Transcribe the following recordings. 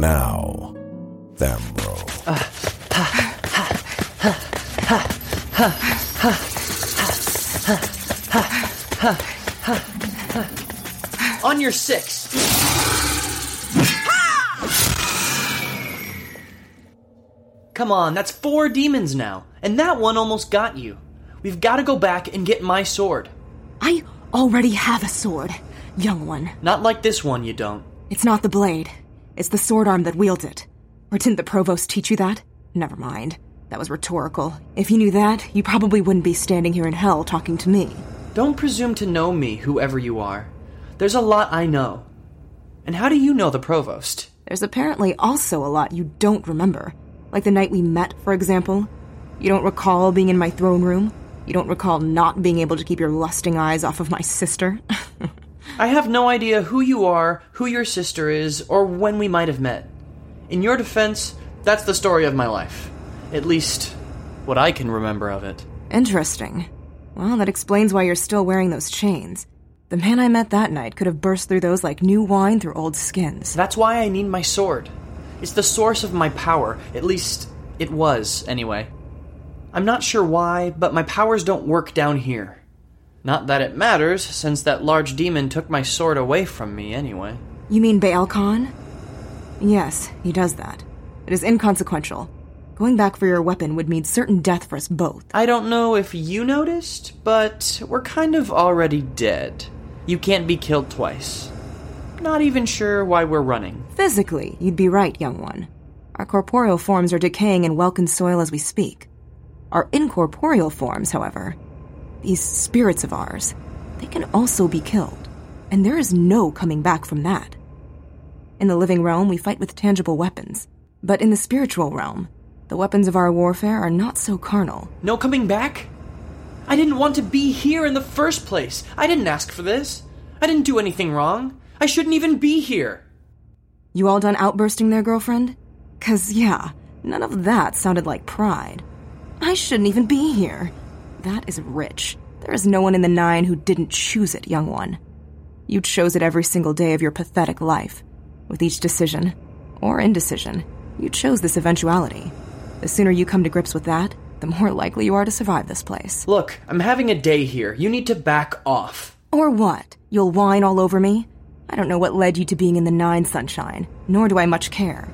Now, Thamro. On your six. Come on, that's four demons now, and that one almost got you. We've got to go back and get my sword. I already have a sword, young one. Not like this one, you don't. It's not the blade. It's the sword arm that wields it. Or didn't the provost teach you that? Never mind. That was rhetorical. If you knew that, you probably wouldn't be standing here in hell talking to me. Don't presume to know me, whoever you are. There's a lot I know. And how do you know the provost? There's apparently also a lot you don't remember. Like the night we met, for example. You don't recall being in my throne room? You don't recall not being able to keep your lusting eyes off of my sister? I have no idea who you are, who your sister is, or when we might have met. In your defense, that's the story of my life. At least, what I can remember of it. Interesting. Well, that explains why you're still wearing those chains. The man I met that night could have burst through those like new wine through old skins. That's why I need my sword. It's the source of my power. At least, it was, anyway. I'm not sure why, but my powers don't work down here. Not that it matters, since that large demon took my sword away from me anyway. You mean Baal Khan? Yes, he does that. It is inconsequential. Going back for your weapon would mean certain death for us both. I don't know if you noticed, but we're kind of already dead. You can't be killed twice. Not even sure why we're running. Physically, you'd be right, young one. Our corporeal forms are decaying in Welkin soil as we speak. Our incorporeal forms, however, these spirits of ours, they can also be killed. And there is no coming back from that. In the living realm, we fight with tangible weapons. But in the spiritual realm, the weapons of our warfare are not so carnal. No coming back? I didn't want to be here in the first place. I didn't ask for this. I didn't do anything wrong. I shouldn't even be here. You all done outbursting there, girlfriend? Cause, yeah, none of that sounded like pride. I shouldn't even be here. That is rich. There is no one in the Nine who didn't choose it, young one. You chose it every single day of your pathetic life. With each decision, or indecision, you chose this eventuality. The sooner you come to grips with that, the more likely you are to survive this place. Look, I'm having a day here. You need to back off. Or what? You'll whine all over me? I don't know what led you to being in the Nine, Sunshine, nor do I much care.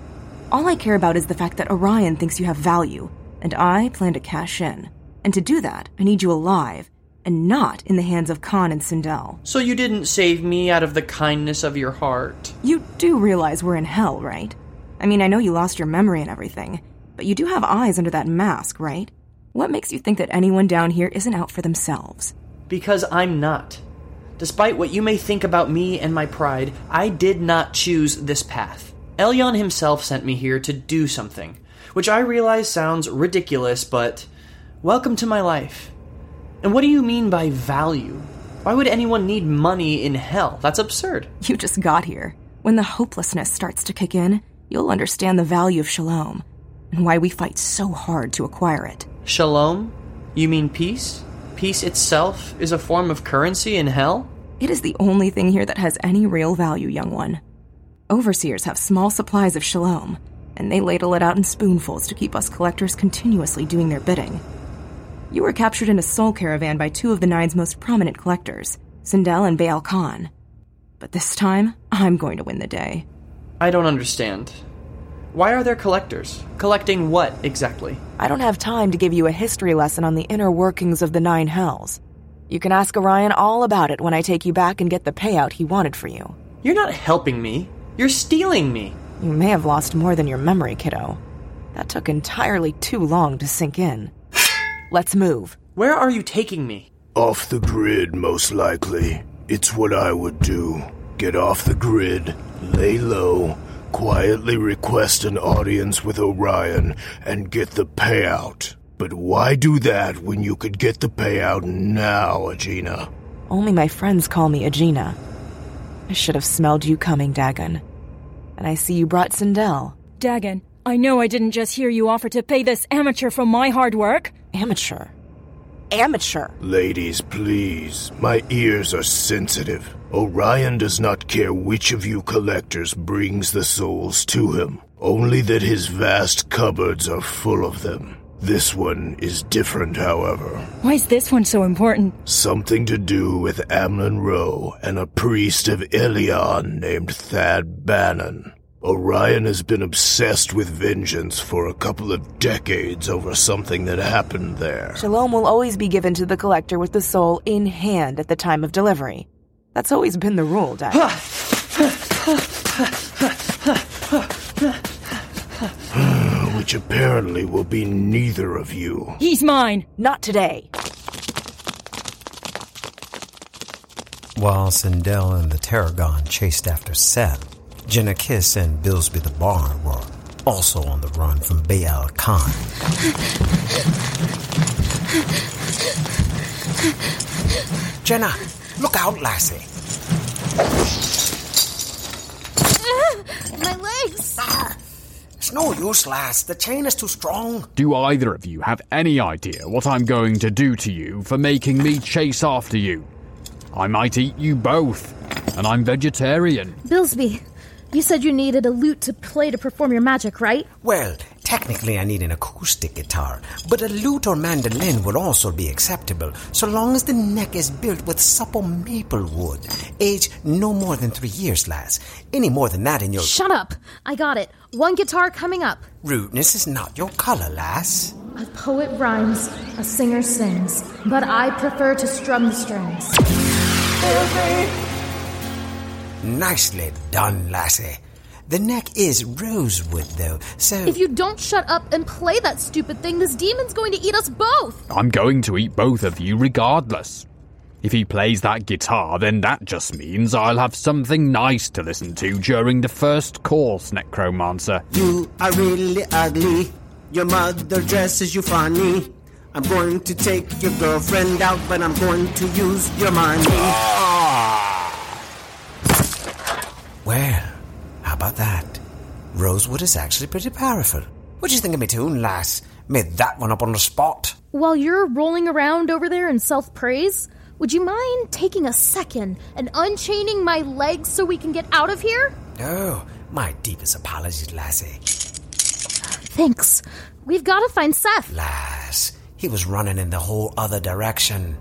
All I care about is the fact that Orion thinks you have value, and I plan to cash in. And to do that, I need you alive, and not in the hands of Khan and Sindel. So you didn't save me out of the kindness of your heart? You do realize we're in hell, right? I mean, I know you lost your memory and everything, but you do have eyes under that mask, right? What makes you think that anyone down here isn't out for themselves? Because I'm not. Despite what you may think about me and my pride, I did not choose this path. Elyon himself sent me here to do something, which I realize sounds ridiculous, but welcome to my life. And what do you mean by value? Why would anyone need money in hell? That's absurd. You just got here. When the hopelessness starts to kick in, you'll understand the value of shalom and why we fight so hard to acquire it. Shalom? You mean peace? Peace itself is a form of currency in hell? It is the only thing here that has any real value, young one. Overseers have small supplies of shalom, and they ladle it out in spoonfuls to keep us collectors continuously doing their bidding. You were captured in a soul caravan by two of the Nine's most prominent collectors, Sindel and Baal Khan. But this time, I'm going to win the day. I don't understand. Why are there collectors? Collecting what exactly? I don't have time to give you a history lesson on the inner workings of the Nine Hells. You can ask Orion all about it when I take you back and get the payout he wanted for you. You're not helping me. You're stealing me. You may have lost more than your memory, kiddo. That took entirely too long to sink in. Let's move. Where are you taking me? Off the grid, most likely. It's what I would do. Get off the grid, lay low, quietly request an audience with Orion, and get the payout. But why do that when you could get the payout now, Agena? Only my friends call me Agena. I should have smelled you coming, Dagon. And I see you brought Sindel. Dagon, I know I didn't just hear you offer to pay this amateur for my hard work. Amateur? amateur. Ladies, please. My ears are sensitive. Orion does not care which of you collectors brings the souls to him, only that his vast cupboards are full of them. This one is different, however. Why is this one so important? Something to do with Amlin Rowe and a priest of Ilion named Thad Bannon. Orion has been obsessed with vengeance for a couple of decades over something that happened there. Shalom will always be given to the collector with the soul in hand at the time of delivery. That's always been the rule, Dad. Which apparently will be neither of you. He's mine. Not today. While Sindel and the Tarragon chased after Seth, Jenna Kiss and Billsby the Bard were also on the run from Baal Khan. Jenna, look out, lassie. My legs! It's no use, lass. The chain is too strong. Do either of you have any idea what I'm going to do to you for making me chase after you? I might eat you both, and I'm vegetarian. Billsby, you said you needed a lute to play to perform your magic, right? Well, technically I need an acoustic guitar, but a lute or mandolin will also be acceptable, so long as the neck is built with supple maple wood. Age no more than three years, lass. Any more than that in your Shut up! I got it. One guitar coming up. rudeness is not your color, lass. A poet rhymes, a singer sings, but I prefer to strum the strings. Nicely done, lassie. The neck is rosewood, though, so If you don't shut up and play that stupid thing, this demon's going to eat us both! I'm going to eat both of you regardless. If he plays that guitar, then that just means I'll have something nice to listen to during the first course, Necromancer. You are really ugly. Your mother dresses you funny. I'm going to take your girlfriend out, but I'm going to use your money. Well, how about that? Rosewood is actually pretty powerful. What do you think of me tune, lass? Made that one up on the spot. While you're rolling around over there in self praise, would you mind taking a second and unchaining my legs so we can get out of here? Oh, my deepest apologies, lassie. Thanks. We've got to find Seth. Lass, he was running in the whole other direction.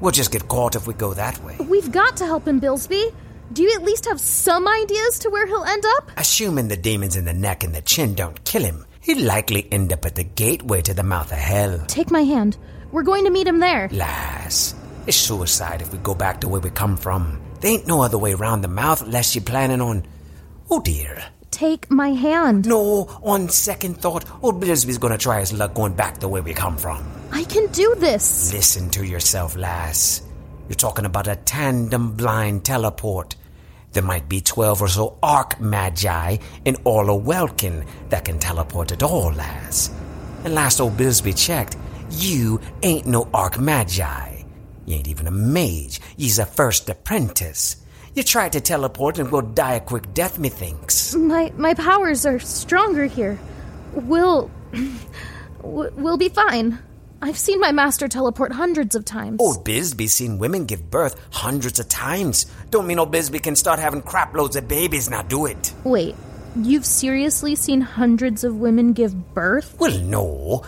We'll just get caught if we go that way. We've got to help him, Billsby. Do you at least have some ideas to where he'll end up? Assuming the demons in the neck and the chin don't kill him, he'll likely end up at the gateway to the mouth of hell. Take my hand. We're going to meet him there. Lass, it's suicide if we go back to where we come from. There ain't no other way round the mouth unless you're planning on. Oh dear. Take my hand. No, on second thought, old Billsby's gonna try his luck going back the way we come from. I can do this. Listen to yourself, lass. You're talking about a tandem blind teleport. There might be 12 or so arc magi in all of Welkin that can teleport at all, lass. And last old Billsby checked, you ain't no arc magi. You ain't even a mage. You's a first apprentice. You tried to teleport and will die a quick death, methinks. My my powers are stronger here. We'll we'll be fine. I've seen my master teleport hundreds of times. Old Billsby's seen women give birth hundreds of times. Don't mean old Billsby can start having crap loads of babies now, do it? Wait, you've seriously seen hundreds of women give birth? Well, no,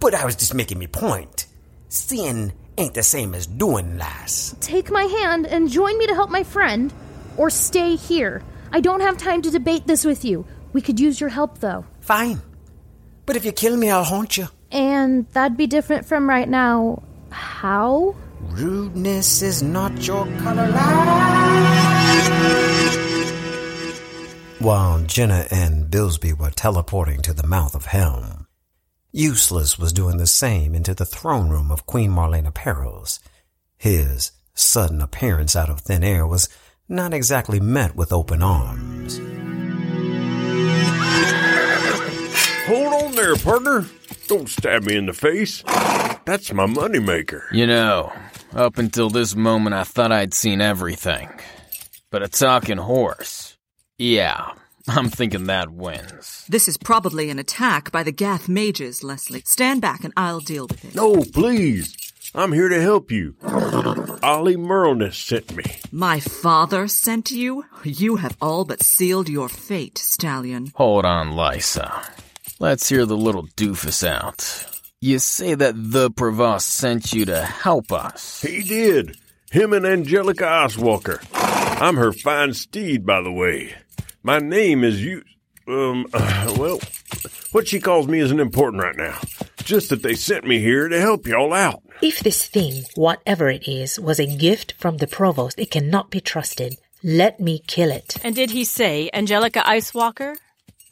but I was just making me point. Seeing ain't the same as doing, lass. Take my hand and join me to help my friend, or stay here. I don't have time to debate this with you. We could use your help, though. Fine. But if you kill me, I'll haunt you. And that'd be different from right now. How? Rudeness is not your color, line. While Jenna and Billsby were teleporting to the mouth of Helm, Useless was doing the same into the throne room of Queen Marlena Perils. His sudden appearance out of thin air was not exactly met with open arms. Hold on there, partner. Don't stab me in the face. That's my moneymaker. You know, up until this moment, I thought I'd seen everything. But a talking horse. Yeah, I'm thinking that wins. This is probably an attack by the Gath mages, Leslie. Stand back and I'll deal with it. No, please. I'm here to help you. Ollie Merleness sent me. My father sent you? You have all but sealed your fate, Stallion. Hold on, Lysa. Let's hear the little doofus out. You say that the Provost sent you to help us. He did. Him and Angelica Oswalker. I'm her fine steed, by the way. My name is you. Um, uh, well, what she calls me isn't important right now. Just that they sent me here to help y'all out. If this thing, whatever it is, was a gift from the provost, it cannot be trusted. Let me kill it. And did he say Angelica Icewalker?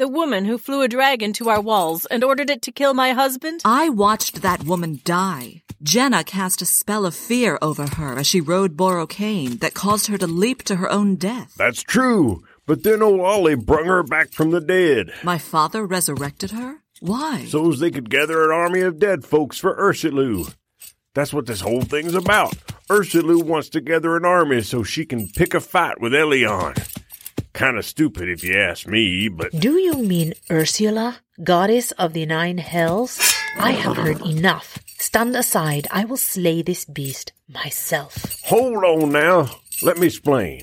The woman who flew a dragon to our walls and ordered it to kill my husband? I watched that woman die. Jenna cast a spell of fear over her as she rode Borocane that caused her to leap to her own death. That's true. But then old Ollie brung her back from the dead. My father resurrected her? Why? So's they could gather an army of dead folks for Ursulu. That's what this whole thing's about. Ursulu wants to gather an army so she can pick a fight with Elion. Kinda stupid if you ask me, but. Do you mean Ursula, goddess of the nine hells? I have heard enough. Stand aside. I will slay this beast myself. Hold on now. Let me explain.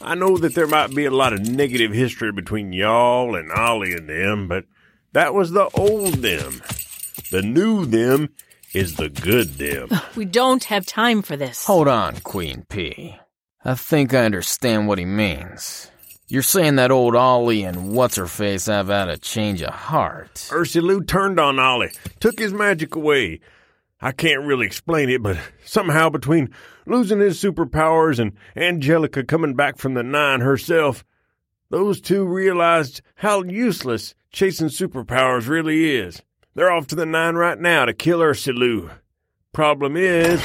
I know that there might be a lot of negative history between y'all and Ollie and them, but that was the old them. The new them is the good them. We don't have time for this. Hold on, Queen P. I think I understand what he means. You're saying that old Ollie and what's her face have had a change of heart. Ursulu turned on Ollie, took his magic away. I can't really explain it, but somehow between losing his superpowers and Angelica coming back from the Nine herself, those two realized how useless chasing superpowers really is. They're off to the Nine right now to kill Ursulu. Problem is.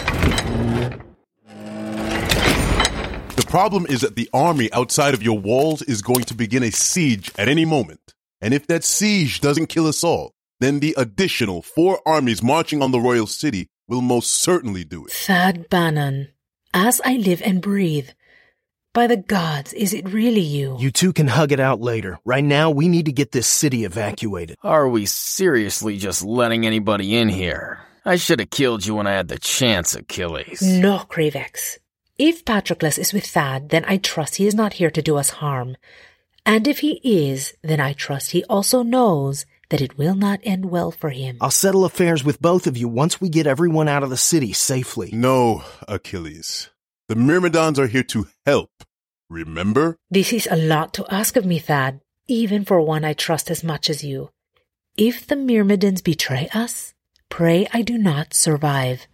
The problem is that the army outside of your walls is going to begin a siege at any moment. And if that siege doesn't kill us all, then the additional four armies marching on the royal city will most certainly do it. Thad Bannon, as I live and breathe, by the gods, is it really you? You two can hug it out later. Right now, we need to get this city evacuated. Are we seriously just letting anybody in here? I should have killed you when I had the chance, Achilles. No, Cravex. If Patroclus is with Thad, then I trust he is not here to do us harm. And if he is, then I trust he also knows that it will not end well for him. I'll settle affairs with both of you once we get everyone out of the city safely. No, Achilles. The Myrmidons are here to help. Remember? This is a lot to ask of me, Thad, even for one I trust as much as you. If the Myrmidons betray us, pray I do not survive.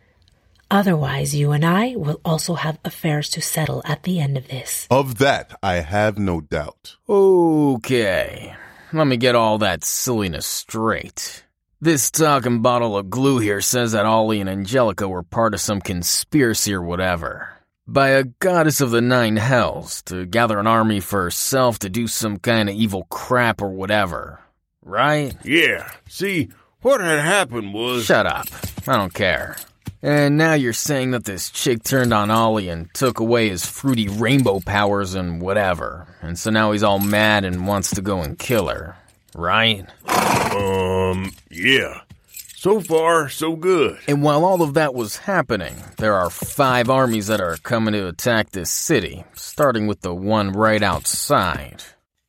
Otherwise, you and I will also have affairs to settle at the end of this. Of that, I have no doubt. Okay. Let me get all that silliness straight. This talking bottle of glue here says that Ollie and Angelica were part of some conspiracy or whatever. By a goddess of the nine hells to gather an army for herself to do some kind of evil crap or whatever. Right? Yeah. See, what had happened was. Shut up. I don't care. And now you're saying that this chick turned on Ollie and took away his fruity rainbow powers and whatever. And so now he's all mad and wants to go and kill her. Right? Um, yeah. So far, so good. And while all of that was happening, there are five armies that are coming to attack this city, starting with the one right outside.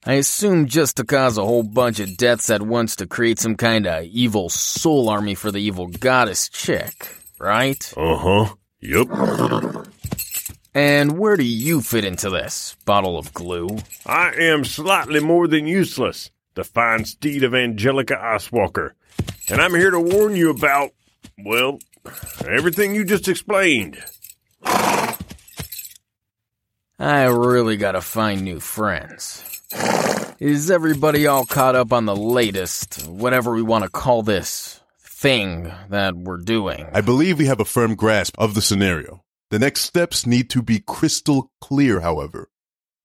I assume just to cause a whole bunch of deaths at once to create some kind of evil soul army for the evil goddess chick right? Uh huh. Yep. And where do you fit into this, bottle of glue? I am slightly more than useless, the fine steed of Angelica Oswalker. And I'm here to warn you about, well, everything you just explained. I really gotta find new friends. Is everybody all caught up on the latest, whatever we want to call this, thing that we're doing. I believe we have a firm grasp of the scenario. The next steps need to be crystal clear, however.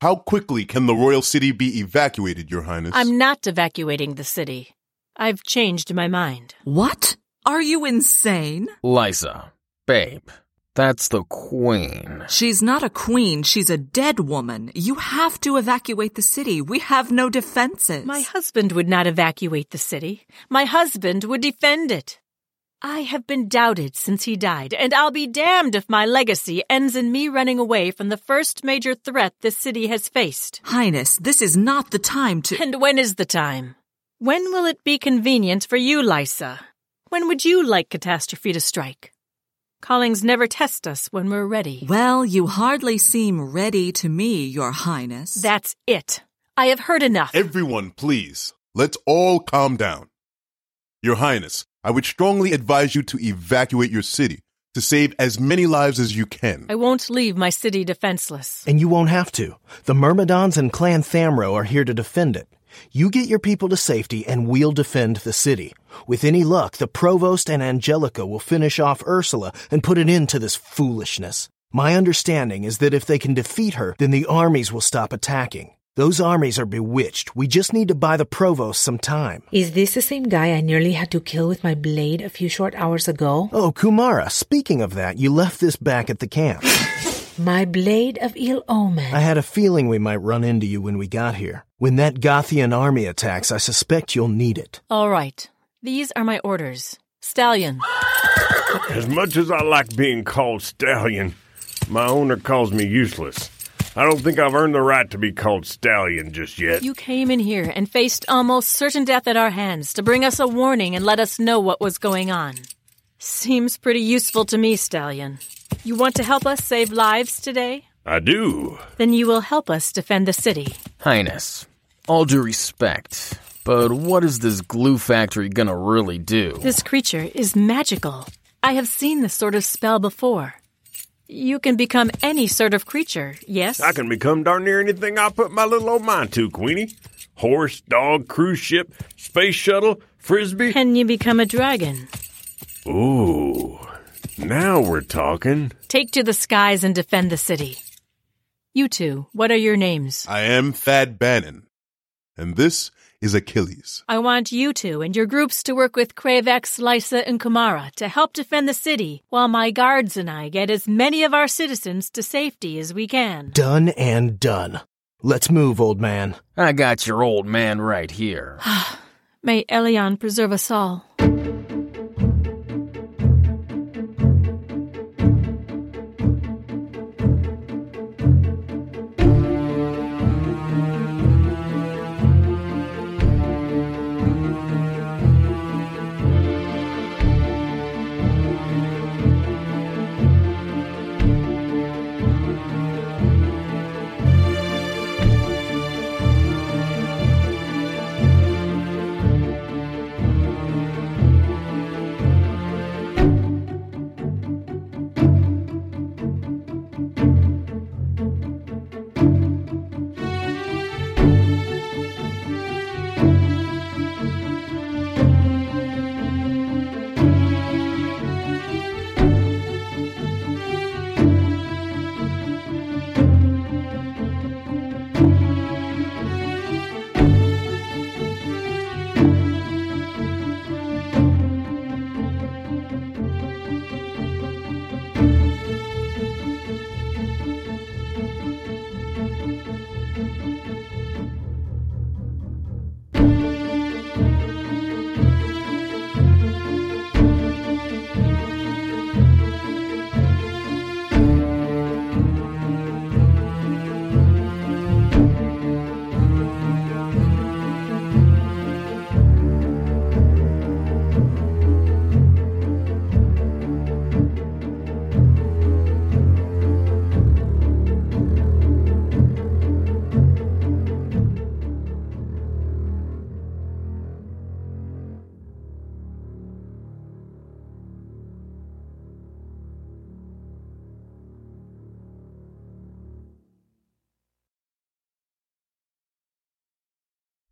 How quickly can the royal city be evacuated, Your Highness? I'm not evacuating the city. I've changed my mind. What? Are you insane? Lysa, babe, that's the queen. She's not a queen, she's a dead woman. You have to evacuate the city. We have no defenses. My husband would not evacuate the city. My husband would defend it. I have been doubted since he died, and I'll be damned if my legacy ends in me running away from the first major threat this city has faced. Highness, this is not the time to. And when is the time? When will it be convenient for you, Lysa? When would you like catastrophe to strike? Callings never test us when we're ready. Well, you hardly seem ready to me, Your Highness. That's it. I have heard enough. Everyone, please, let's all calm down. Your Highness, I would strongly advise you to evacuate your city to save as many lives as you can. I won't leave my city defenseless. And you won't have to. The Myrmidons and Clan Thamro are here to defend it. You get your people to safety and we'll defend the city. With any luck, the Provost and Angelica will finish off Ursula and put an end to this foolishness. My understanding is that if they can defeat her, then the armies will stop attacking. Those armies are bewitched. We just need to buy the Provost some time. Is this the same guy I nearly had to kill with my blade a few short hours ago? Oh, Kumara, speaking of that, you left this back at the camp. My blade of ill omen. I had a feeling we might run into you when we got here. When that Gothian army attacks, I suspect you'll need it. All right. These are my orders. Stallion. As much as I like being called Stallion, my owner calls me useless. I don't think I've earned the right to be called Stallion just yet. You came in here and faced almost certain death at our hands to bring us a warning and let us know what was going on. Seems pretty useful to me, Stallion. You want to help us save lives today? I do. Then you will help us defend the city. Highness, all due respect, but what is this glue factory gonna really do? This creature is magical. I have seen this sort of spell before. You can become any sort of creature, yes? I can become darn near anything I put my little old mind to, Queenie. Horse, dog, cruise ship, space shuttle, frisbee. Can you become a dragon? Ooh, now we're talking. Take to the skies and defend the city. You two, what are your names? I am Thad Bannon, and this is Achilles. I want you two and your groups to work with Kravex, Lysa, and Kumara to help defend the city, while my guards and I get as many of our citizens to safety as we can. Done and done. Let's move, old man. I got your old man right here. May Elion preserve us all.